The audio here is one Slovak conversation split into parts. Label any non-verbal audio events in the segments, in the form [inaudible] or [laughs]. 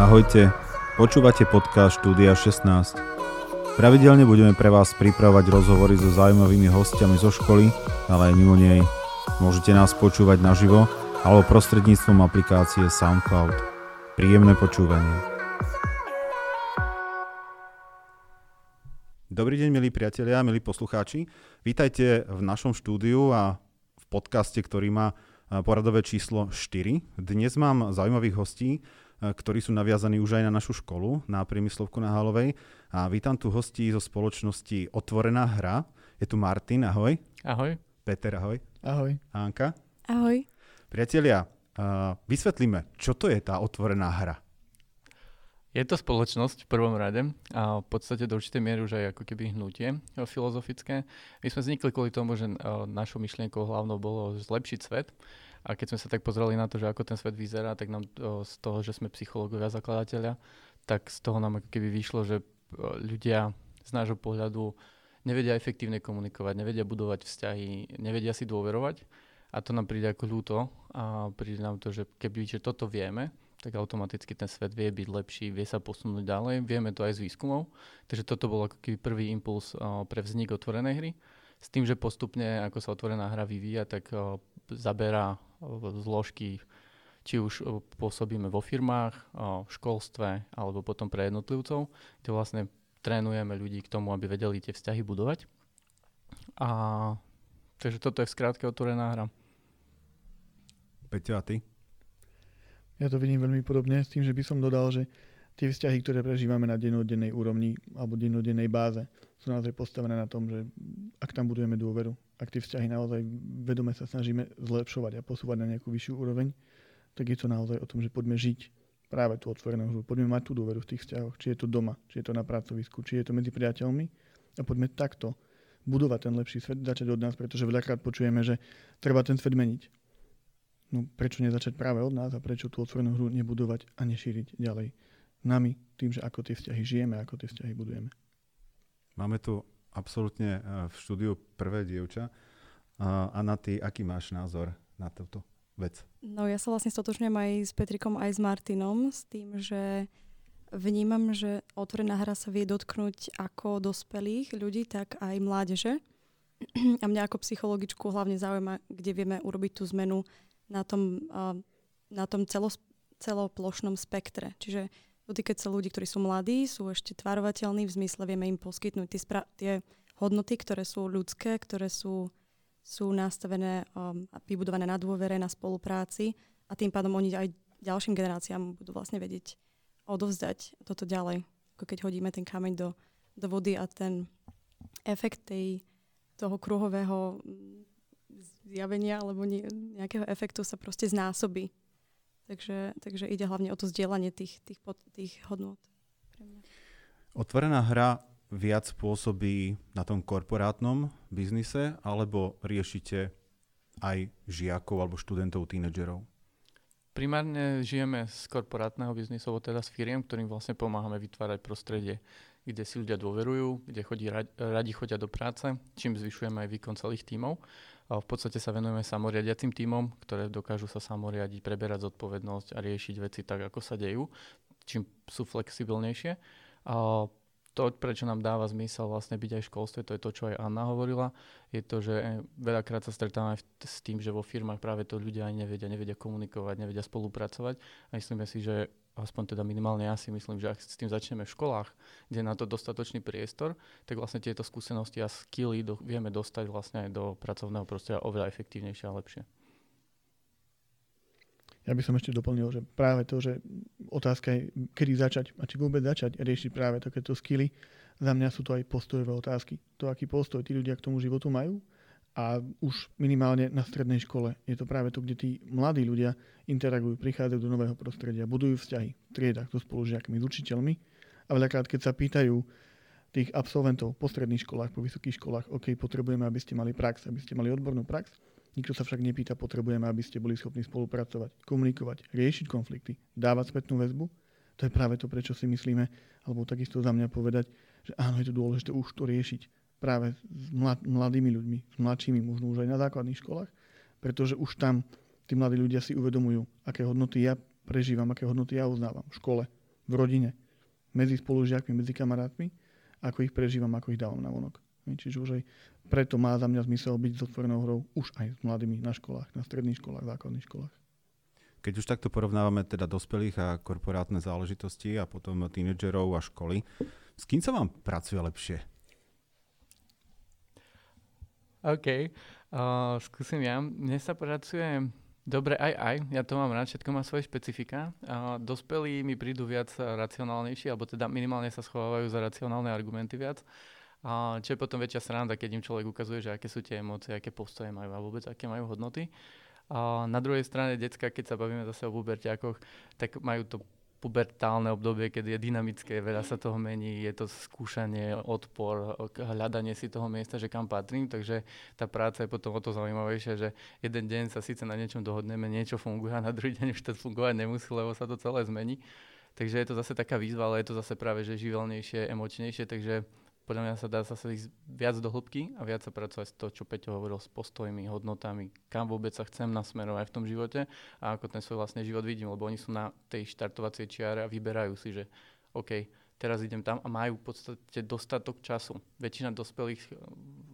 Ahojte, počúvate podcast Štúdia 16. Pravidelne budeme pre vás pripravovať rozhovory so zaujímavými hostiami zo školy, ale aj mimo nej. Môžete nás počúvať naživo alebo prostredníctvom aplikácie SoundCloud. Príjemné počúvanie. Dobrý deň, milí priatelia, milí poslucháči. Vítajte v našom štúdiu a v podcaste, ktorý má poradové číslo 4. Dnes mám zaujímavých hostí, ktorí sú naviazaní už aj na našu školu, na priemyslovku na Halovej. A vítam tu hostí zo spoločnosti Otvorená hra. Je tu Martin, ahoj. Ahoj. Peter, ahoj. Ahoj. Anka. Ahoj. Priatelia, vysvetlíme, čo to je tá otvorená hra? Je to spoločnosť v prvom rade a v podstate do určitej miery už aj ako keby hnutie filozofické. My sme vznikli kvôli tomu, že našou myšlienkou hlavnou bolo zlepšiť svet a keď sme sa tak pozreli na to, že ako ten svet vyzerá, tak nám to, z toho, že sme psychológovia zakladatelia, tak z toho nám ako keby vyšlo, že ľudia z nášho pohľadu nevedia efektívne komunikovať, nevedia budovať vzťahy, nevedia si dôverovať a to nám príde ako ľúto a príde nám to, že keby že toto vieme, tak automaticky ten svet vie byť lepší, vie sa posunúť ďalej, vieme to aj z výskumov, takže toto bol ako keby prvý impuls pre vznik otvorenej hry. S tým, že postupne, ako sa otvorená hra vyvíja, tak zaberá zložky, či už pôsobíme vo firmách, v školstve alebo potom pre jednotlivcov, kde vlastne trénujeme ľudí k tomu, aby vedeli tie vzťahy budovať. A takže toto je v skrátke otvorená hra. Peťo, a ty? Ja to vidím veľmi podobne s tým, že by som dodal, že tie vzťahy, ktoré prežívame na dennodennej úrovni alebo dennodennej báze, sú naozaj postavené na tom, že ak tam budujeme dôveru, ak tie vzťahy naozaj vedome sa snažíme zlepšovať a posúvať na nejakú vyššiu úroveň, tak je to naozaj o tom, že poďme žiť práve tú otvorenú hru. Poďme mať tú dôveru v tých vzťahoch, či je to doma, či je to na pracovisku, či je to medzi priateľmi a poďme takto budovať ten lepší svet, začať od nás, pretože veľakrát počujeme, že treba ten svet meniť. No prečo nezačať práve od nás a prečo tú otvorenú hru nebudovať a nešíriť ďalej nami, tým, že ako tie vzťahy žijeme, ako tie vzťahy budujeme. Máme tu absolútne eh, v štúdiu prvé dievča. A na ty, aký máš názor na túto vec? No ja sa vlastne stotočňujem aj s Petrikom, aj s Martinom, s tým, že vnímam, že otvorená hra sa vie dotknúť ako dospelých ľudí, tak aj mládeže. [clears throat] A mňa ako psychologičku hlavne zaujíma, kde vieme urobiť tú zmenu na tom, na tom celos, celoplošnom spektre. Čiže dotýkať sa ľudí, ktorí sú mladí, sú ešte tvarovateľní, v zmysle vieme im poskytnúť tie, spra- tie hodnoty, ktoré sú ľudské, ktoré sú, sú nastavené a vybudované na dôvere, na spolupráci a tým pádom oni aj ďalším generáciám budú vlastne vedieť odovzdať toto ďalej. Ako keď hodíme ten kameň do, do vody a ten efekt tej, toho kruhového zjavenia alebo nejakého efektu sa proste znásobí Takže, takže ide hlavne o to zdieľanie tých, tých, tých hodnot. Otvorená hra viac pôsobí na tom korporátnom biznise, alebo riešite aj žiakov alebo študentov, tínedžerov? Primárne žijeme z korporátneho biznisu, teda s firiem, ktorým vlastne pomáhame vytvárať prostredie, kde si ľudia dôverujú, kde chodí, radi chodia do práce, čím zvyšujeme aj výkon celých tímov. V podstate sa venujeme samoriadiacim tímom, ktoré dokážu sa samoriadiť, preberať zodpovednosť a riešiť veci tak, ako sa dejú, čím sú flexibilnejšie. To, prečo nám dáva zmysel vlastne byť aj v školstve, to je to, čo aj Anna hovorila, je to, že veľakrát sa stretávame s tým, že vo firmách práve to ľudia aj nevedia, nevedia komunikovať, nevedia spolupracovať a myslíme si, že aspoň teda minimálne ja si myslím, že ak s tým začneme v školách, kde je na to dostatočný priestor, tak vlastne tieto skúsenosti a skilly do, vieme dostať vlastne aj do pracovného prostredia oveľa efektívnejšie a lepšie. Ja by som ešte doplnil, že práve to, že otázka je, kedy začať a či vôbec začať riešiť práve takéto skily, za mňa sú to aj postojové otázky. To, aký postoj tí ľudia k tomu životu majú a už minimálne na strednej škole je to práve to, kde tí mladí ľudia interagujú, prichádzajú do nového prostredia, budujú vzťahy v triedach so spolužiakmi, s učiteľmi. A veľakrát, keď sa pýtajú tých absolventov po stredných školách, po vysokých školách, OK, potrebujeme, aby ste mali prax, aby ste mali odbornú prax. Nikto sa však nepýta, potrebujeme, aby ste boli schopní spolupracovať, komunikovať, riešiť konflikty, dávať spätnú väzbu. To je práve to, prečo si myslíme, alebo takisto za mňa povedať, že áno, je to dôležité už to riešiť práve s mladými ľuďmi, s mladšími, možno už aj na základných školách, pretože už tam tí mladí ľudia si uvedomujú, aké hodnoty ja prežívam, aké hodnoty ja uznávam v škole, v rodine, medzi spolužiakmi, medzi kamarátmi, ako ich prežívam, ako ich dávam na vonok. Čiže už aj preto má za mňa zmysel byť s otvorenou hrou už aj s mladými na školách, na stredných školách, základných školách. Keď už takto porovnávame teda dospelých a korporátne záležitosti a potom tínedžerov a školy, s kým sa vám pracuje lepšie? OK, uh, skúsim ja. Mne sa pracuje dobre aj aj, ja to mám rád, všetko má svoje špecifika. Uh, dospelí mi prídu viac racionálnejší, alebo teda minimálne sa schovávajú za racionálne argumenty viac. A čo je potom väčšia sranda, keď im človek ukazuje, že aké sú tie emócie, aké postoje majú a vôbec aké majú hodnoty. A na druhej strane decka, keď sa bavíme zase o puberťákoch, tak majú to pubertálne obdobie, keď je dynamické, veľa sa toho mení, je to skúšanie, odpor, hľadanie si toho miesta, že kam patrím, takže tá práca je potom o to zaujímavejšia, že jeden deň sa síce na niečom dohodneme, niečo funguje a na druhý deň už to fungovať nemusí, lebo sa to celé zmení. Takže je to zase taká výzva, ale je to zase práve že živelnejšie, emočnejšie, takže podľa mňa sa dá zase ísť viac do hĺbky a viac sa pracovať s to, čo Peťo hovoril, s postojmi, hodnotami, kam vôbec sa chcem nasmerovať v tom živote a ako ten svoj vlastný život vidím, lebo oni sú na tej štartovacej čiare a vyberajú si, že OK, teraz idem tam a majú v podstate dostatok času. Väčšina dospelých eh,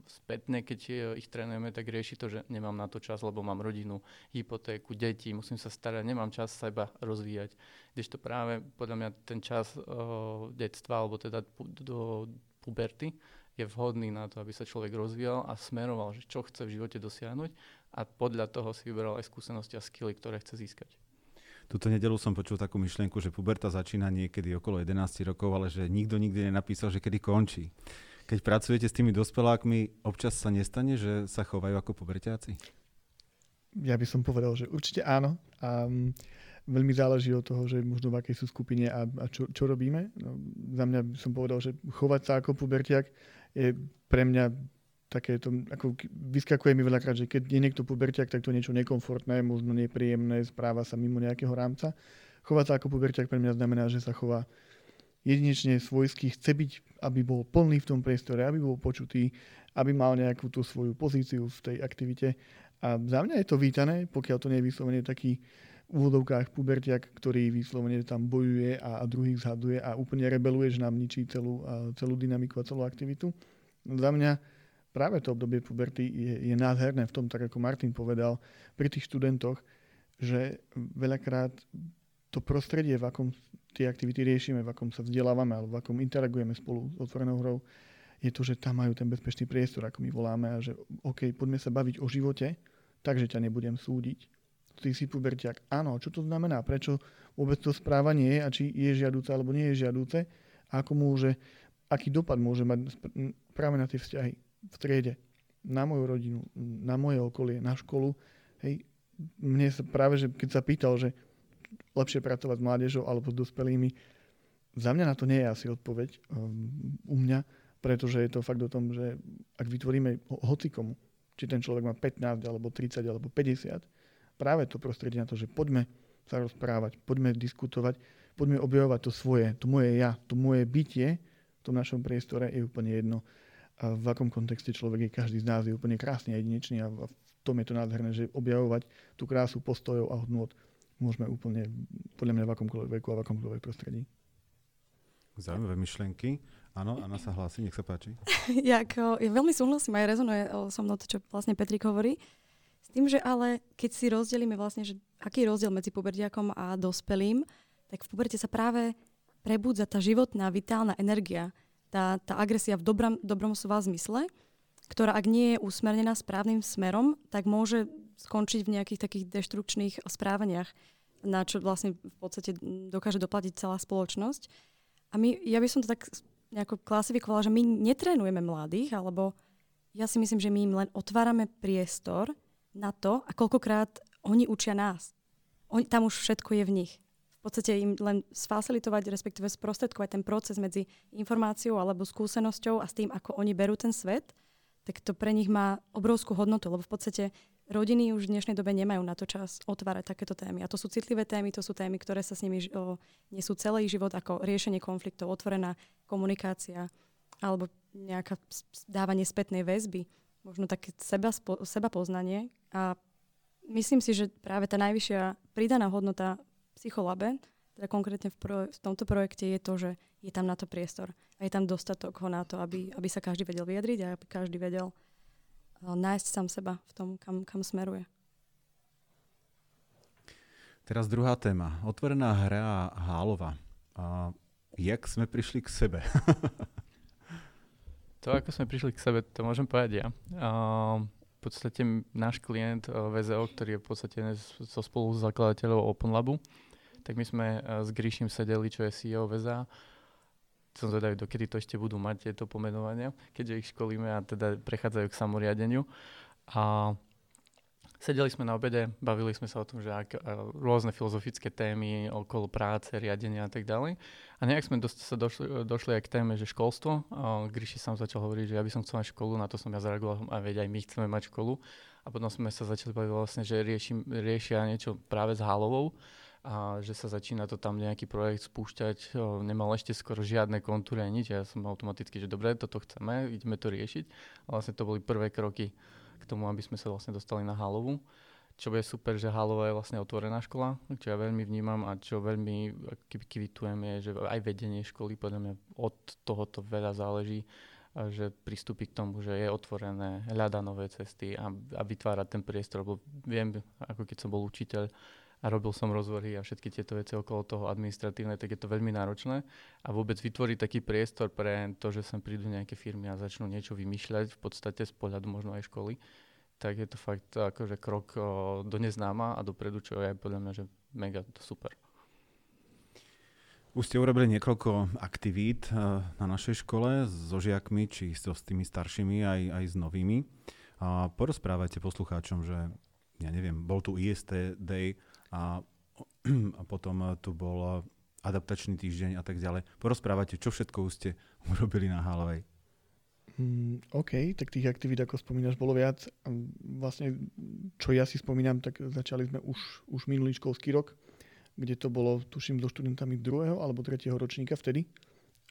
spätne, keď ich trénujeme, tak rieši to, že nemám na to čas, lebo mám rodinu, hypotéku, deti, musím sa starať, nemám čas sa iba rozvíjať. to práve podľa mňa ten čas uh, detstva, alebo teda do, puberty je vhodný na to, aby sa človek rozvíjal a smeroval, že čo chce v živote dosiahnuť a podľa toho si vyberal aj skúsenosti a skily, ktoré chce získať. Tuto nedelu som počul takú myšlienku, že puberta začína niekedy okolo 11 rokov, ale že nikto nikdy nenapísal, že kedy končí. Keď pracujete s tými dospelákmi, občas sa nestane, že sa chovajú ako puberťáci? Ja by som povedal, že určite áno. A veľmi záleží od toho, že možno v akej sú skupine a, a čo, čo robíme. No, za mňa by som povedal, že chovať sa ako pubertiak je pre mňa takéto, ako vyskakuje mi veľakrát, že keď je niekto pubertiak, tak to niečo nekomfortné, možno nepríjemné, správa sa mimo nejakého rámca. Chovať sa ako pubertiak pre mňa znamená, že sa chová jedinečne svojský, chce byť, aby bol plný v tom priestore, aby bol počutý, aby mal nejakú tú svoju pozíciu v tej aktivite. A za mňa je to vítané, pokiaľ to nie je vyslovene taký úvodovkách pubertiak, ktorý vyslovene tam bojuje a, a druhých zhaduje a úplne rebeluje, že nám ničí celú, celú dynamiku a celú aktivitu. Za mňa práve to obdobie puberty je, je nádherné v tom, tak ako Martin povedal, pri tých študentoch, že veľakrát to prostredie, v akom tie aktivity riešime, v akom sa vzdelávame alebo v akom interagujeme spolu s otvorenou hrou, je to, že tam majú ten bezpečný priestor, ako my voláme a že OK, poďme sa baviť o živote, takže ťa nebudem súdiť, ty si pubertiak. Áno, čo to znamená? Prečo vôbec to správanie je a či je žiadúce alebo nie je žiadúce? A ako môže, aký dopad môže mať práve na tie vzťahy v triede, na moju rodinu, na moje okolie, na školu. Hej, mne sa práve, že keď sa pýtal, že lepšie pracovať s mládežou alebo s dospelými, za mňa na to nie je asi odpoveď um, u mňa, pretože je to fakt o tom, že ak vytvoríme hocikomu, či ten človek má 15 alebo 30 alebo 50, práve to prostredie na to, že poďme sa rozprávať, poďme diskutovať, poďme objavovať to svoje, to moje ja, to moje bytie v tom našom priestore je úplne jedno. A v akom kontexte človek je, každý z nás je úplne krásny a jedinečný a v tom je to nádherné, že objavovať tú krásu postojov a hodnot môžeme úplne, podľa mňa v akomkoľvek veku a v akomkoľvek prostredí. Zaujímavé myšlienky. Áno, Anna sa hlási, nech sa páči. [laughs] ja, ako, ja veľmi súhlasím, aj rezonuje so mnou to, čo vlastne Petrik hovorí. S tým, že ale keď si rozdelíme vlastne, že aký je rozdiel medzi pubertiakom a dospelým, tak v puberte sa práve prebudza tá životná, vitálna energia, tá, tá agresia v dobrom, dobrom slova zmysle, ktorá ak nie je usmernená správnym smerom, tak môže skončiť v nejakých takých deštrukčných správaniach, na čo vlastne v podstate dokáže doplatiť celá spoločnosť. A my, ja by som to tak nejako klasifikovala, že my netrénujeme mladých, alebo ja si myslím, že my im len otvárame priestor na to a koľkokrát oni učia nás. Oni, tam už všetko je v nich. V podstate im len sfacilitovať, respektíve sprostredkovať ten proces medzi informáciou alebo skúsenosťou a s tým, ako oni berú ten svet, tak to pre nich má obrovskú hodnotu, lebo v podstate rodiny už v dnešnej dobe nemajú na to čas otvárať takéto témy. A to sú citlivé témy, to sú témy, ktoré sa s nimi o, nesú celý život ako riešenie konfliktov, otvorená komunikácia alebo nejaká dávanie spätnej väzby možno také seba, seba poznanie a myslím si, že práve tá najvyššia pridaná hodnota psycholabe teda konkrétne v, pro, v tomto projekte je to, že je tam na to priestor a je tam dostatok ho na to, aby, aby sa každý vedel vyjadriť a aby každý vedel uh, nájsť sám seba v tom, kam, kam smeruje. Teraz druhá téma. Otvorená hra Hálova. A jak sme prišli k sebe? [laughs] to, ako sme prišli k sebe, to môžem povedať ja. Uh, v podstate náš klient uh, VZO, ktorý je v podstate so spolu zakladateľov Open Labu, tak my sme uh, s Gríšim sedeli, čo je CEO VZA. Som zvedavý, dokedy to ešte budú mať tieto pomenovania, keďže ich školíme a teda prechádzajú k samoriadeniu. A Sedeli sme na obede, bavili sme sa o tom, že ak, rôzne filozofické témy okolo práce, riadenia a tak ďalej. A nejak sme dosť, sa došli, došli aj k téme, že školstvo. Gríši sám začal hovoriť, že ja by som chcel mať školu, na to som ja zareagoval a veď aj my chceme mať školu. A potom sme sa začali baviť vlastne, že riešim, riešia niečo práve s Hálovou a že sa začína to tam nejaký projekt spúšťať. nemal ešte skoro žiadne kontúry ani nič. Ja som automaticky, že dobre, toto chceme, ideme to riešiť. A vlastne to boli prvé kroky k tomu, aby sme sa vlastne dostali na Halovu. Čo je super, že Halova je vlastne otvorená škola, čo ja veľmi vnímam a čo veľmi kvitujem je, že aj vedenie školy podľa mňa od tohoto veľa záleží, a že pristúpi k tomu, že je otvorené, hľada nové cesty a, a vytvára ten priestor, lebo viem, ako keď som bol učiteľ, a robil som rozvory a všetky tieto veci okolo toho administratívne, tak je to veľmi náročné. A vôbec vytvoriť taký priestor pre to, že sem prídu nejaké firmy a začnú niečo vymýšľať v podstate z pohľadu možno aj školy, tak je to fakt akože krok do neznáma a dopredu, čo je podľa mňa že mega super. Už ste urobili niekoľko aktivít e, na našej škole so žiakmi, či so s tými staršími, aj, aj s novými. A porozprávajte poslucháčom, že ja neviem, bol tu IST Day, a, [clears throat] a potom eh, tu bol eh, adaptačný týždeň a tak ďalej. Porozprávate, čo všetko ste [laughs] urobili na Halovej. Mm, OK, tak tých aktivít, ako spomínaš, bolo viac. Vlastne, čo ja si spomínam, tak začali sme už, už minulý školský rok, kde to bolo, tuším, so študentami druhého alebo tretieho ročníka vtedy.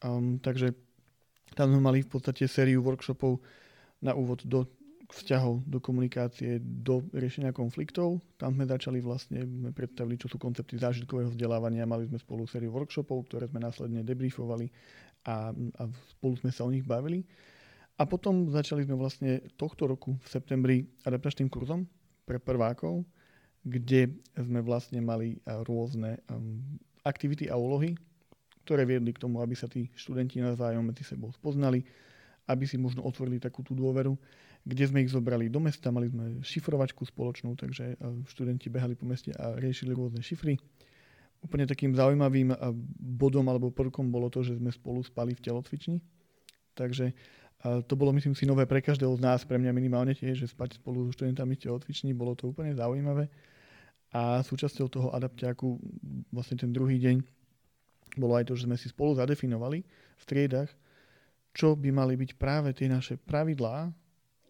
Um, takže tam sme mali v podstate sériu workshopov na úvod do vzťahov, do komunikácie, do riešenia konfliktov. Tam sme začali vlastne, sme predstavili, čo sú koncepty zážitkového vzdelávania. Mali sme spolu sériu workshopov, ktoré sme následne debriefovali a, a spolu sme sa o nich bavili. A potom začali sme vlastne tohto roku v septembri adaptačným kurzom pre prvákov, kde sme vlastne mali rôzne um, aktivity a úlohy, ktoré viedli k tomu, aby sa tí študenti navzájom medzi sebou spoznali, aby si možno otvorili takú tú dôveru kde sme ich zobrali do mesta, mali sme šifrovačku spoločnú, takže študenti behali po meste a riešili rôzne šifry. Úplne takým zaujímavým bodom alebo prvkom bolo to, že sme spolu spali v telocvični. Takže to bolo, myslím si, nové pre každého z nás, pre mňa minimálne tiež, že spať spolu so študentami v telocvični, bolo to úplne zaujímavé. A súčasťou toho adaptiaku, vlastne ten druhý deň, bolo aj to, že sme si spolu zadefinovali v triedach, čo by mali byť práve tie naše pravidlá,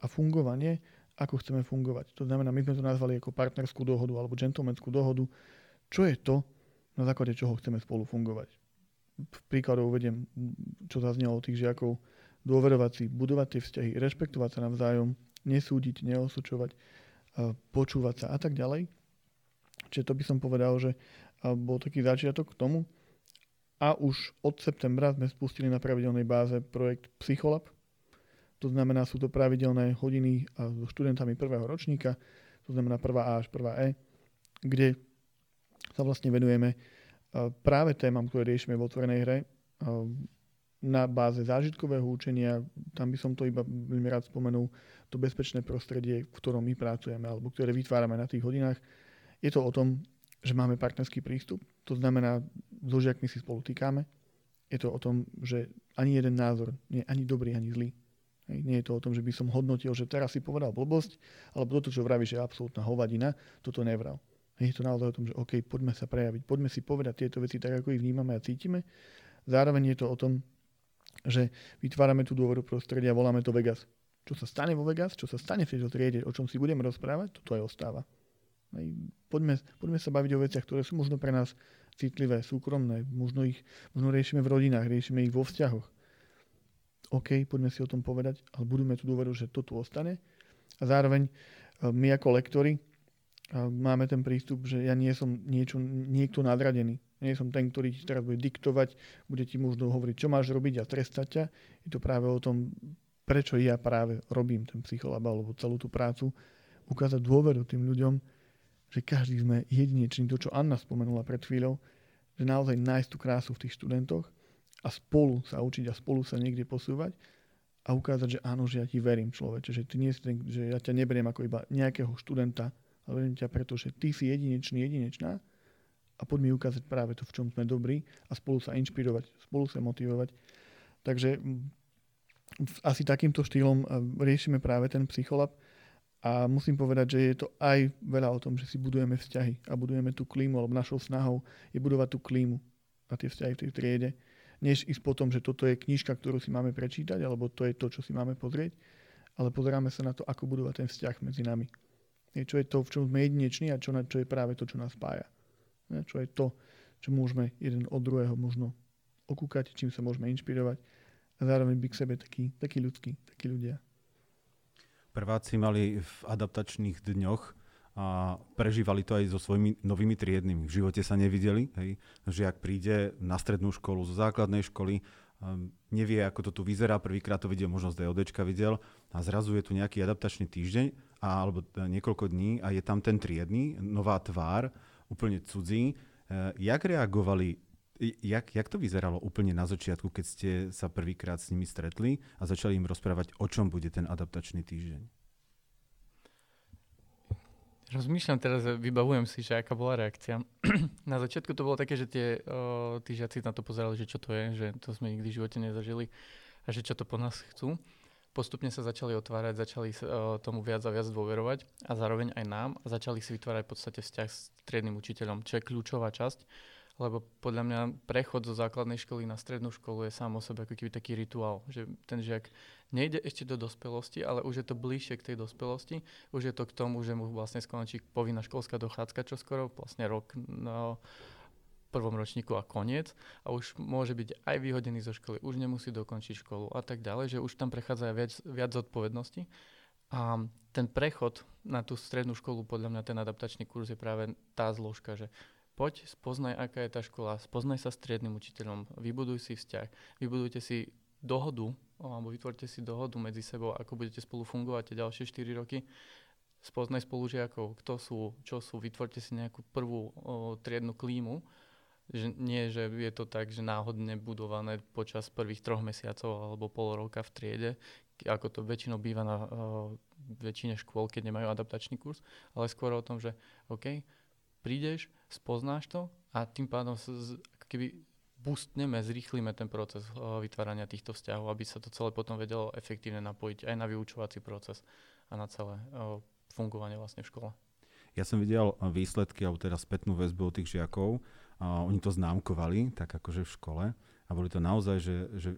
a fungovanie, ako chceme fungovať. To znamená, my sme to nazvali ako partnerskú dohodu alebo gentlemanskú dohodu. Čo je to, na základe čoho chceme spolu fungovať. V príkladov uvediem, čo zaznelo od tých žiakov, dôverovať si, budovať tie vzťahy, rešpektovať sa navzájom, nesúdiť, neosočovať, počúvať sa a tak ďalej. Čiže to by som povedal, že bol taký začiatok k tomu. A už od septembra sme spustili na pravidelnej báze projekt Psycholab, to znamená, sú to pravidelné hodiny so študentami prvého ročníka, to znamená prvá A až prvá E, kde sa vlastne venujeme práve témam, ktoré riešime v otvorenej hre na báze zážitkového učenia. Tam by som to iba veľmi rád spomenul, to bezpečné prostredie, v ktorom my pracujeme alebo ktoré vytvárame na tých hodinách. Je to o tom, že máme partnerský prístup, to znamená, so žiakmi si spolu týkame. Je to o tom, že ani jeden názor nie je ani dobrý, ani zlý Nie je to o tom, že by som hodnotil, že teraz si povedal blbosť, alebo toto, čo vravíš, je absolútna hovadina, toto nevral. Je to naozaj o tom, že OK, poďme sa prejaviť, poďme si povedať tieto veci tak, ako ich vnímame a cítime. Zároveň je to o tom, že vytvárame tú dôveru prostredia voláme to Vegas. Čo sa stane vo Vegas, čo sa stane v tejto triede, o čom si budeme rozprávať, toto aj ostáva. Poďme, poďme sa baviť o veciach, ktoré sú možno pre nás citlivé, súkromné, možno ich možno riešime v rodinách, riešime ich vo vzťahoch OK, poďme si o tom povedať, ale budeme tu dôveru, že to tu ostane. A zároveň e, my ako lektori e, máme ten prístup, že ja nie som niečo, niekto nadradený. Nie som ten, ktorý ti teraz bude diktovať, bude ti možno hovoriť, čo máš robiť a trestať ťa. Je to práve o tom, prečo ja práve robím ten psycholab alebo celú tú prácu. Ukázať dôveru tým ľuďom, že každý sme jedinečný, to čo Anna spomenula pred chvíľou, že naozaj nájsť tú krásu v tých študentoch a spolu sa učiť a spolu sa niekde posúvať a ukázať, že áno, že ja ti verím človeče, že, ty nie si ten, že ja ťa neberiem ako iba nejakého študenta, ale verím ťa preto, že ty si jedinečný, jedinečná a poď mi ukázať práve to, v čom sme dobrí a spolu sa inšpirovať, spolu sa motivovať. Takže asi takýmto štýlom riešime práve ten psycholab a musím povedať, že je to aj veľa o tom, že si budujeme vzťahy a budujeme tú klímu, alebo našou snahou je budovať tú klímu a tie vzťahy v tej triede, než ísť po tom, že toto je knižka, ktorú si máme prečítať, alebo to je to, čo si máme pozrieť, ale pozeráme sa na to, ako budovať ten vzťah medzi nami. Čo je to, v čom sme jedineční a čo, čo je práve to, čo nás spája. Čo je to, čo môžeme jeden od druhého možno okúkať, čím sa môžeme inšpirovať a zároveň byť k sebe taký, taký ľudský, takí ľudia. Prváci mali v adaptačných dňoch a prežívali to aj so svojimi novými triednymi. V živote sa nevideli, hej, ak príde na strednú školu, zo základnej školy, um, nevie, ako to tu vyzerá, prvýkrát to videl, možno z DODčka videl a zrazu je tu nejaký adaptačný týždeň a, alebo niekoľko dní a je tam ten triedny, nová tvár, úplne cudzí. Uh, jak reagovali Jak, jak to vyzeralo úplne na začiatku, keď ste sa prvýkrát s nimi stretli a začali im rozprávať, o čom bude ten adaptačný týždeň? Rozmýšľam teraz, vybavujem si, že aká bola reakcia. [clears throat] na začiatku to bolo také, že tie, o, tí žiaci na to pozerali, že čo to je, že to sme nikdy v živote nezažili a že čo to po nás chcú. Postupne sa začali otvárať, začali o, tomu viac a viac dôverovať a zároveň aj nám a začali si vytvárať v podstate vzťah s triednym učiteľom, čo je kľúčová časť lebo podľa mňa prechod zo základnej školy na strednú školu je sám o sebe ako keby taký rituál, že ten žiak nejde ešte do dospelosti, ale už je to bližšie k tej dospelosti, už je to k tomu, že mu vlastne skončí povinná školská dochádzka čo skoro, vlastne rok no, prvom ročníku a koniec a už môže byť aj vyhodený zo školy, už nemusí dokončiť školu a tak ďalej, že už tam prechádza viac, viac zodpovednosti. A ten prechod na tú strednú školu, podľa mňa ten adaptačný kurz je práve tá zložka, že poď, spoznaj, aká je tá škola, spoznaj sa s triednym učiteľom, vybuduj si vzťah, vybudujte si dohodu, alebo vytvorte si dohodu medzi sebou, ako budete spolu fungovať tie ďalšie 4 roky. Spoznaj spolužiakov, kto sú, čo sú, vytvorte si nejakú prvú o, triednu klímu, že nie, že je to tak, že náhodne budované počas prvých troch mesiacov alebo pol roka v triede, ako to väčšinou býva na o, väčšine škôl, keď nemajú adaptačný kurz, ale skôr o tom, že OK, prídeš, spoznáš to a tým pádom sa z, keby boostneme, zrýchlime ten proces uh, vytvárania týchto vzťahov, aby sa to celé potom vedelo efektívne napojiť aj na vyučovací proces a na celé uh, fungovanie vlastne v škole. Ja som videl výsledky, alebo teda spätnú väzbu od tých žiakov. A oni to známkovali, tak akože v škole. A boli to naozaj, že, že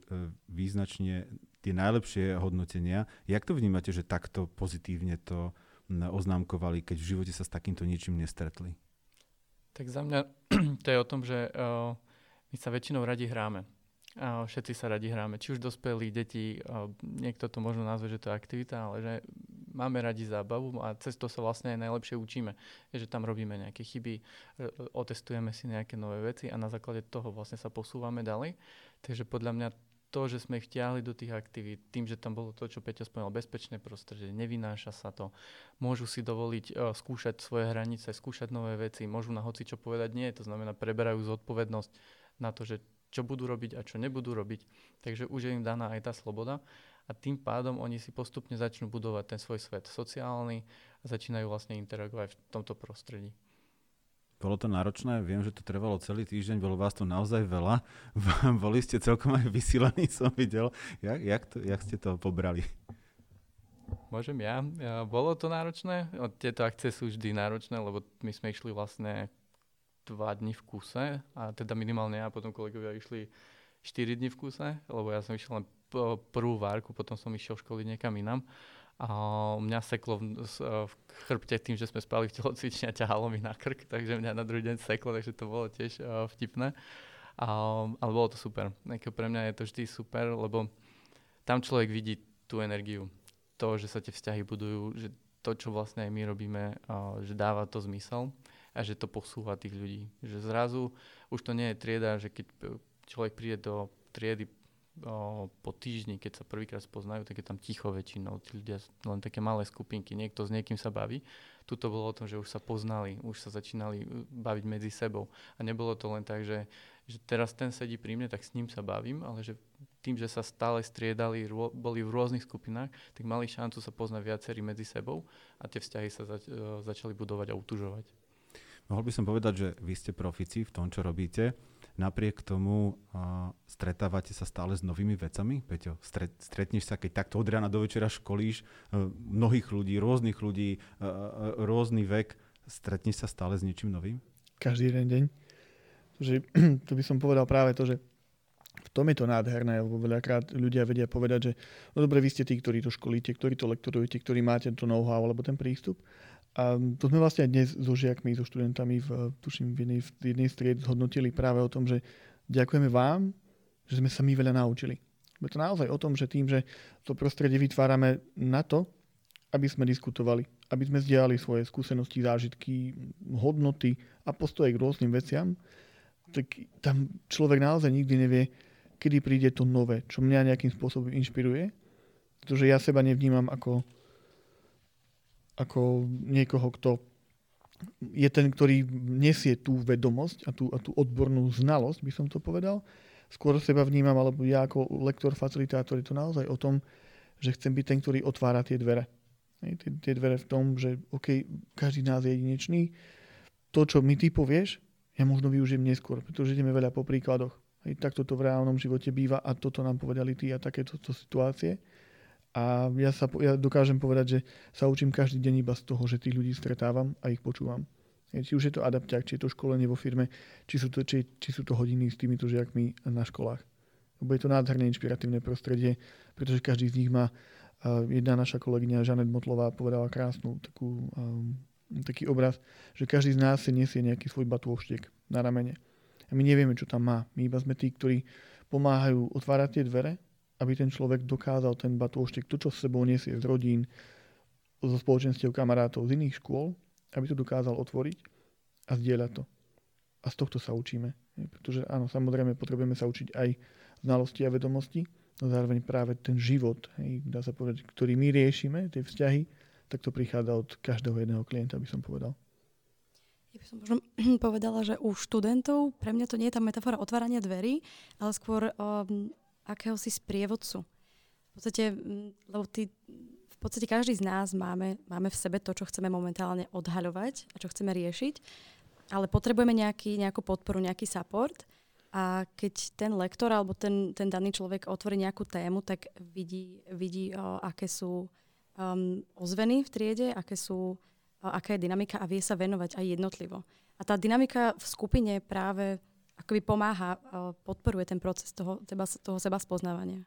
význačne tie najlepšie hodnotenia. Jak to vnímate, že takto pozitívne to oznámkovali, keď v živote sa s takýmto ničím nestretli? Tak za mňa [clears throat] to je o tom, že uh, my sa väčšinou radi hráme. Uh, všetci sa radi hráme. Či už dospelí, deti, uh, niekto to možno nazve, že to je aktivita, ale že máme radi zábavu a cez to sa vlastne aj najlepšie učíme. Je, že tam robíme nejaké chyby, otestujeme si nejaké nové veci a na základe toho vlastne sa posúvame ďalej. Takže podľa mňa to, že sme ich ťahli do tých aktivít, tým, že tam bolo to, čo Peťa spomínal, bezpečné prostredie, nevynáša sa to, môžu si dovoliť uh, skúšať svoje hranice, skúšať nové veci, môžu na hoci čo povedať nie, to znamená preberajú zodpovednosť na to, že čo budú robiť a čo nebudú robiť. Takže už je im daná aj tá sloboda a tým pádom oni si postupne začnú budovať ten svoj svet sociálny a začínajú vlastne interagovať v tomto prostredí. Bolo to náročné, viem, že to trvalo celý týždeň, bolo vás tu naozaj veľa. [laughs] Boli ste celkom aj vysílaní, [laughs] som videl. Jak, jak, to, jak ste to pobrali? Môžem ja. Bolo to náročné. Tieto akcie sú vždy náročné, lebo my sme išli vlastne dva dni v kuse a teda minimálne ja potom kolegovia išli 4 dni v kuse, lebo ja som išiel len prvú várku, potom som išiel školiť niekam inám. A mňa seklo v, v chrbte tým, že sme spali v telocvični a ťahalo mi na krk, takže mňa na druhý deň seklo, takže to bolo tiež uh, vtipné. A, ale bolo to super. Neko pre mňa je to vždy super, lebo tam človek vidí tú energiu. To, že sa tie vzťahy budujú, že to, čo vlastne aj my robíme, uh, že dáva to zmysel. a že to posúva tých ľudí. Že zrazu už to nie je trieda, že keď človek príde do triedy po týždni, keď sa prvýkrát spoznajú, tak je tam ticho väčšinou. Tí ľudia len také malé skupinky, niekto s niekým sa baví. Tuto bolo o tom, že už sa poznali, už sa začínali uh, baviť medzi sebou. A nebolo to len tak, že, že teraz ten sedí pri mne, tak s ním sa bavím, ale že tým, že sa stále striedali, rô, boli v rôznych skupinách, tak mali šancu sa poznať viacerí medzi sebou a tie vzťahy sa zač- uh, začali budovať a utužovať. Mohol by som povedať, že vy ste profici v tom, čo robíte. Napriek tomu uh, stretávate sa stále s novými vecami. Peťo, stret, stretneš sa, keď takto od rána do večera školíš uh, mnohých ľudí, rôznych ľudí, uh, rôzny vek. Stretneš sa stále s niečím novým? Každý jeden deň. Že, [clears throat] to by som povedal práve to, že v tom je to nádherné, lebo veľakrát ľudia vedia povedať, že no dobre, vy ste tí, ktorí to školíte, ktorí to lektorujete, ktorí máte to know-how alebo ten prístup. A to sme vlastne aj dnes so žiakmi, so študentami v, tuším, v jednej, jednej stried zhodnotili práve o tom, že ďakujeme vám, že sme sa my veľa naučili. Je to naozaj o tom, že tým, že to prostredie vytvárame na to, aby sme diskutovali, aby sme zdieľali svoje skúsenosti, zážitky, hodnoty a postoje k rôznym veciam, tak tam človek naozaj nikdy nevie, kedy príde to nové, čo mňa nejakým spôsobom inšpiruje. Pretože ja seba nevnímam ako ako niekoho, kto je ten, ktorý nesie tú vedomosť a tú, a tú odbornú znalosť, by som to povedal. Skôr seba vnímam, alebo ja ako lektor, facilitátor, je to naozaj o tom, že chcem byť ten, ktorý otvára tie dvere. Hej, tie, tie dvere v tom, že OK, každý nás je jedinečný. To, čo mi ty povieš, ja možno využijem neskôr, pretože ideme veľa po príkladoch. Hej, takto to v reálnom živote býva a toto nám povedali ty a takéto to situácie. A ja, sa, ja dokážem povedať, že sa učím každý deň iba z toho, že tých ľudí stretávam a ich počúvam. Či už je to adapťák, či je to školenie vo firme, či sú to, či, či sú to hodiny s týmito žiakmi na školách. Je to nádherné inšpiratívne prostredie, pretože každý z nich má, jedna naša kolegyňa Žanet Motlová povedala krásnu takú, um, taký obraz, že každý z nás si nesie nejaký svoj batôštek na ramene. A my nevieme, čo tam má. My iba sme tí, ktorí pomáhajú otvárať tie dvere aby ten človek dokázal ten batôštek, to, čo s sebou nesie z rodín, zo spoločenstiev kamarátov z iných škôl, aby to dokázal otvoriť a zdieľať to. A z tohto sa učíme. Pretože áno, samozrejme potrebujeme sa učiť aj znalosti a vedomosti, no zároveň práve ten život, hej, dá sa povedať, ktorý my riešime, tie vzťahy, tak to prichádza od každého jedného klienta, by som povedal. Ja by som možno [clears throat] povedala, že u študentov pre mňa to nie je tá metafora otvárania dverí, ale skôr um, akéhosi sprievodcu. V podstate, lebo ty, v podstate každý z nás máme, máme v sebe to, čo chceme momentálne odhaľovať a čo chceme riešiť, ale potrebujeme nejaký, nejakú podporu, nejaký support a keď ten lektor alebo ten, ten daný človek otvorí nejakú tému, tak vidí, vidí o, aké sú um, ozveny v triede, aké sú, o, aká je dynamika a vie sa venovať aj jednotlivo. A tá dynamika v skupine práve akoby pomáha, podporuje ten proces toho, teba, toho seba spoznávania.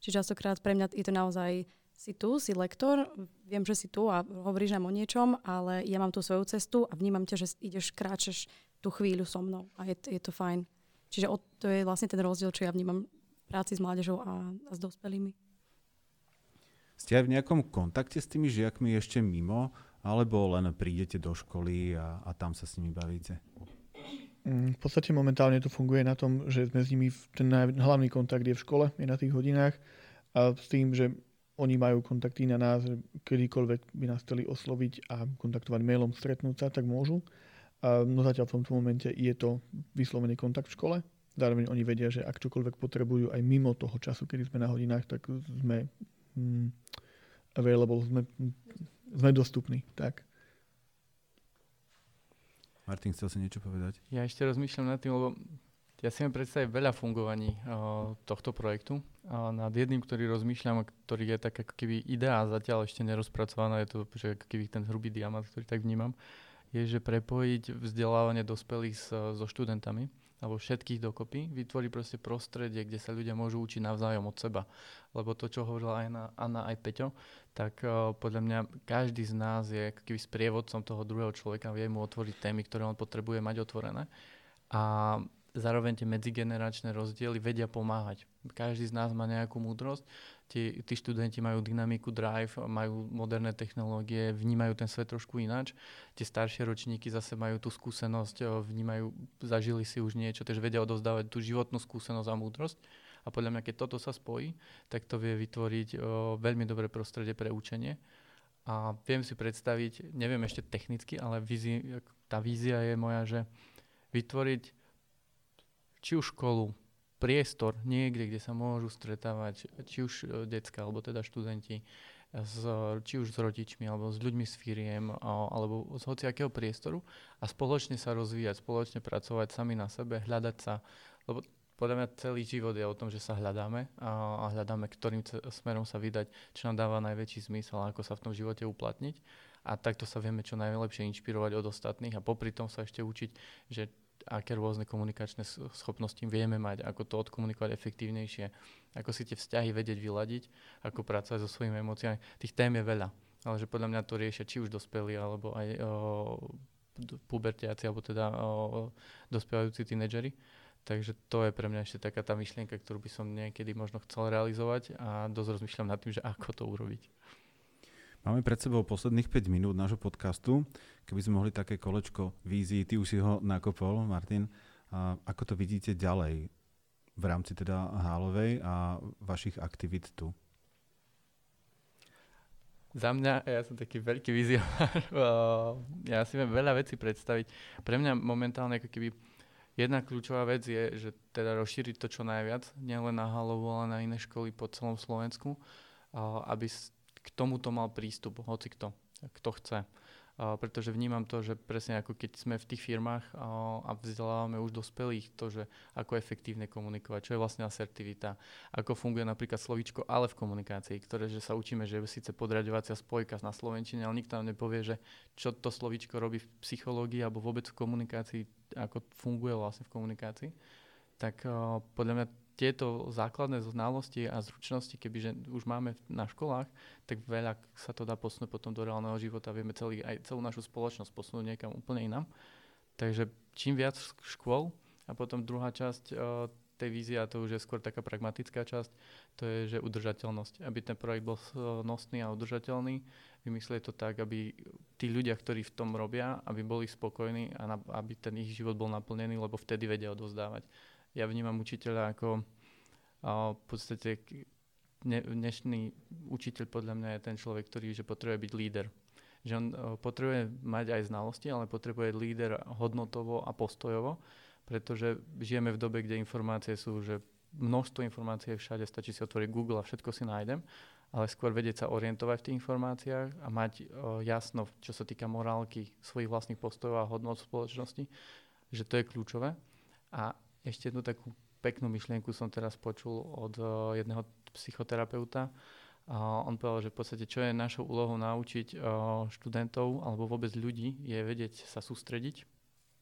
Čiže častokrát pre mňa je to naozaj si tu, si lektor, viem, že si tu a hovoríš nám o niečom, ale ja mám tú svoju cestu a vnímam ťa, že ideš, kráčeš tú chvíľu so mnou a je, je to fajn. Čiže od, to je vlastne ten rozdiel, čo ja vnímam práci s mládežou a, a s dospelými. Ste aj v nejakom kontakte s tými žiakmi ešte mimo, alebo len prídete do školy a, a tam sa s nimi bavíte? Mm, v podstate momentálne to funguje na tom, že sme s nimi, ten hlavný kontakt je v škole, je na tých hodinách a s tým, že oni majú kontakty na nás, kedykoľvek by nás chceli osloviť a kontaktovať mailom, stretnúť sa, tak môžu. No zatiaľ v tomto momente je to vyslovený kontakt v škole. Zároveň oni vedia, že ak čokoľvek potrebujú aj mimo toho času, kedy sme na hodinách, tak sme mm, available, sme, sme dostupní. Tak. Martin, chcel si niečo povedať? Ja ešte rozmýšľam nad tým, lebo ja si viem predstaviť veľa fungovaní uh, tohto projektu. Uh, nad jedným, ktorý rozmýšľam, ktorý je tak ako keby idea zatiaľ ešte nerozpracovaná, je to že ako keby ten hrubý diamant, ktorý tak vnímam, je, že prepojiť vzdelávanie dospelých s, so študentami alebo všetkých dokopy, vytvorí proste prostredie, kde sa ľudia môžu učiť navzájom od seba. Lebo to, čo hovorila aj Anna, aj Peťo, tak uh, podľa mňa každý z nás je keby sprievodcom toho druhého človeka, vie mu otvoriť témy, ktoré on potrebuje mať otvorené. A zároveň tie medzigeneračné rozdiely vedia pomáhať. Každý z nás má nejakú múdrosť, tí, tí študenti majú dynamiku, drive, majú moderné technológie, vnímajú ten svet trošku ináč. Tie staršie ročníky zase majú tú skúsenosť, vnímajú, zažili si už niečo, takže vedia odovzdávať tú životnú skúsenosť a múdrosť. A podľa mňa, keď toto sa spojí, tak to vie vytvoriť o, veľmi dobré prostredie pre učenie. A viem si predstaviť, neviem ešte technicky, ale vízi, tá vízia je moja, že vytvoriť či už školu, priestor niekde, kde sa môžu stretávať či už e, decka, alebo teda študenti, s, či už s rodičmi, alebo s ľuďmi z firiem, alebo z hociakého priestoru a spoločne sa rozvíjať, spoločne pracovať sami na sebe, hľadať sa, lebo podľa mňa celý život je o tom, že sa hľadáme a, a hľadáme, ktorým smerom sa vydať, čo nám dáva najväčší zmysel ako sa v tom živote uplatniť. A takto sa vieme čo najlepšie inšpirovať od ostatných a popri tom sa ešte učiť, že aké rôzne komunikačné schopnosti vieme mať, ako to odkomunikovať efektívnejšie, ako si tie vzťahy vedieť vyladiť, ako pracovať so svojimi emóciami. Tých tém je veľa, ale že podľa mňa to riešia či už dospelí, alebo aj pubertiaci, alebo teda o, dospievajúci tínedžeri. Takže to je pre mňa ešte taká tá myšlienka, ktorú by som niekedy možno chcel realizovať a dosť rozmýšľam nad tým, že ako to urobiť. Máme pred sebou posledných 5 minút nášho podcastu. Keby sme mohli také kolečko vízií, ty už si ho nakopol, Martin. A ako to vidíte ďalej v rámci teda Hálovej a vašich aktivít tu? Za mňa, ja som taký veľký vizionár, [laughs] ja si viem veľa vecí predstaviť. Pre mňa momentálne ako keby jedna kľúčová vec je, že teda rozšíriť to čo najviac, nielen na Halovu, ale na iné školy po celom Slovensku, aby k tomuto mal prístup, hoci kto, kto chce. Uh, pretože vnímam to, že presne ako keď sme v tých firmách uh, a vzdelávame už dospelých, to, že ako efektívne komunikovať, čo je vlastne asertivita, ako funguje napríklad slovíčko ale v komunikácii, ktoré že sa učíme, že je síce podraďovacia spojka na slovenčine, ale nikto nám nepovie, že čo to slovíčko robí v psychológii alebo vôbec v komunikácii, ako funguje vlastne v komunikácii. Tak uh, podľa mňa tieto základné znalosti a zručnosti, kebyže už máme na školách, tak veľa sa to dá posunúť potom do reálneho života. Vieme celý, aj celú našu spoločnosť posunúť niekam úplne inám. Takže čím viac škôl a potom druhá časť uh, tej vízie, a to už je skôr taká pragmatická časť, to je, že udržateľnosť. Aby ten projekt bol nosný a udržateľný, vymyslieť to tak, aby tí ľudia, ktorí v tom robia, aby boli spokojní a na, aby ten ich život bol naplnený, lebo vtedy vedia odozdávať ja vnímam učiteľa ako a v podstate ne, dnešný učiteľ podľa mňa je ten človek, ktorý že potrebuje byť líder. Že on potrebuje mať aj znalosti, ale potrebuje líder hodnotovo a postojovo, pretože žijeme v dobe, kde informácie sú, že množstvo informácií všade, stačí si otvoriť Google a všetko si nájdem, ale skôr vedieť sa orientovať v tých informáciách a mať o, jasno, čo sa týka morálky, svojich vlastných postojov a hodnot spoločnosti, že to je kľúčové. A ešte jednu takú peknú myšlienku som teraz počul od uh, jedného psychoterapeuta. On povedal, že v podstate čo je našou úlohou naučiť uh, študentov alebo vôbec ľudí je vedieť sa sústrediť,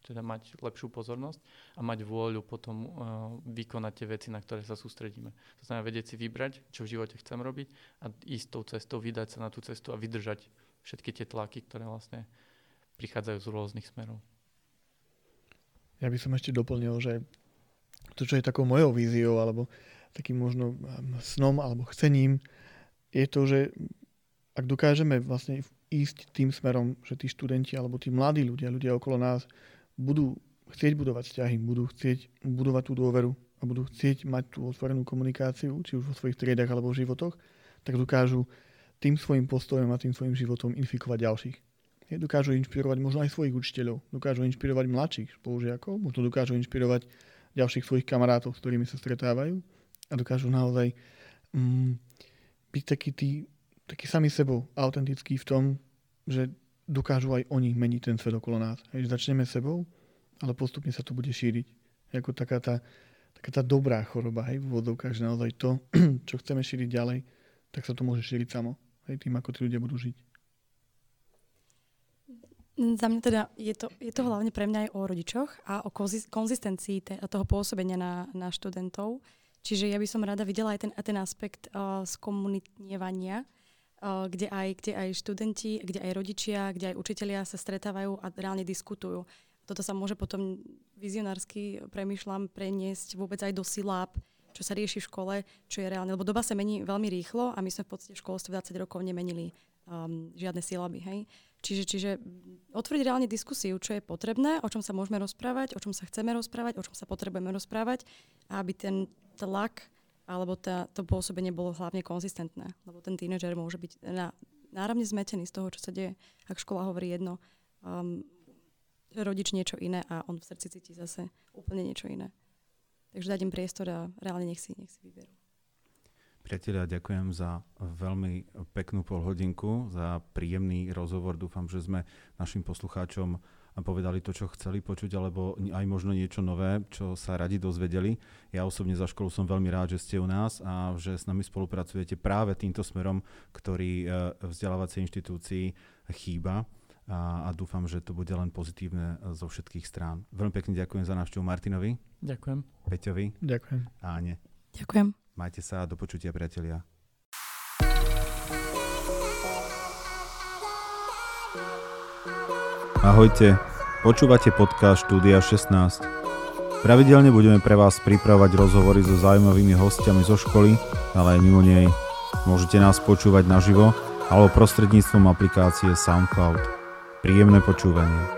teda mať lepšiu pozornosť a mať vôľu potom uh, vykonať tie veci, na ktoré sa sústredíme. To znamená vedieť si vybrať, čo v živote chcem robiť a ísť tou cestou, vydať sa na tú cestu a vydržať všetky tie tlaky, ktoré vlastne prichádzajú z rôznych smerov. Ja by som ešte doplnil, že to, čo je takou mojou víziou, alebo takým možno um, snom alebo chcením, je to, že ak dokážeme vlastne ísť tým smerom, že tí študenti alebo tí mladí ľudia, ľudia okolo nás budú chcieť budovať vzťahy, budú chcieť budovať tú dôveru a budú chcieť mať tú otvorenú komunikáciu, či už vo svojich triedach alebo v životoch, tak dokážu tým svojim postojom a tým svojim životom infikovať ďalších. Dokážu inšpirovať možno aj svojich učiteľov, dokážu inšpirovať mladších spolužiakov, možno dokážu inšpirovať ďalších svojich kamarátov, s ktorými sa stretávajú a dokážu naozaj mm, byť takí, tí, takí sami sebou, autentickí v tom, že dokážu aj oni meniť ten svet okolo nás. Hej, začneme sebou, ale postupne sa to bude šíriť. Ako taká tá, taká tá dobrá choroba, hej, v vodovkách, že naozaj to, [clears throat] čo chceme šíriť ďalej, tak sa to môže šíriť samo. Hej, tým, ako tí ľudia budú žiť. Za mňa teda je to, je to hlavne pre mňa aj o rodičoch a o konzistencii te, toho pôsobenia na, na študentov. Čiže ja by som rada videla aj ten, ten aspekt uh, skomunitnievania, uh, kde, aj, kde aj študenti, kde aj rodičia, kde aj učitelia sa stretávajú a reálne diskutujú. Toto sa môže potom vizionársky, premyšľam, preniesť vôbec aj do siláp, čo sa rieši v škole, čo je reálne. Lebo doba sa mení veľmi rýchlo a my sme v podstate v školstve 20 rokov nemenili um, žiadne sílaby. Hej? Čiže, čiže otvoriť reálne diskusiu, čo je potrebné, o čom sa môžeme rozprávať, o čom sa chceme rozprávať, o čom sa potrebujeme rozprávať, aby ten tlak alebo tá, to pôsobenie bolo hlavne konzistentné. Lebo ten tínedžer môže byť na, náravne zmetený z toho, čo sa deje. Ak škola hovorí jedno, um, rodič niečo iné a on v srdci cíti zase úplne niečo iné. Takže dať im priestor a reálne nech si, nech si vyberú. Priatelia, ďakujem za veľmi peknú polhodinku, za príjemný rozhovor. Dúfam, že sme našim poslucháčom povedali to, čo chceli počuť, alebo aj možno niečo nové, čo sa radi dozvedeli. Ja osobne za školu som veľmi rád, že ste u nás a že s nami spolupracujete práve týmto smerom, ktorý e, vzdelávacej inštitúcii chýba. A, a dúfam, že to bude len pozitívne zo všetkých strán. Veľmi pekne ďakujem za návštevu Martinovi. Ďakujem. Peťovi. Ďakujem. A Ane. Ďakujem. Majte sa a do počutia, priatelia. Ahojte, počúvate podcast Štúdia 16. Pravidelne budeme pre vás pripravovať rozhovory so zaujímavými hostiami zo školy, ale aj mimo nej. Môžete nás počúvať naživo alebo prostredníctvom aplikácie SoundCloud. Príjemné počúvanie.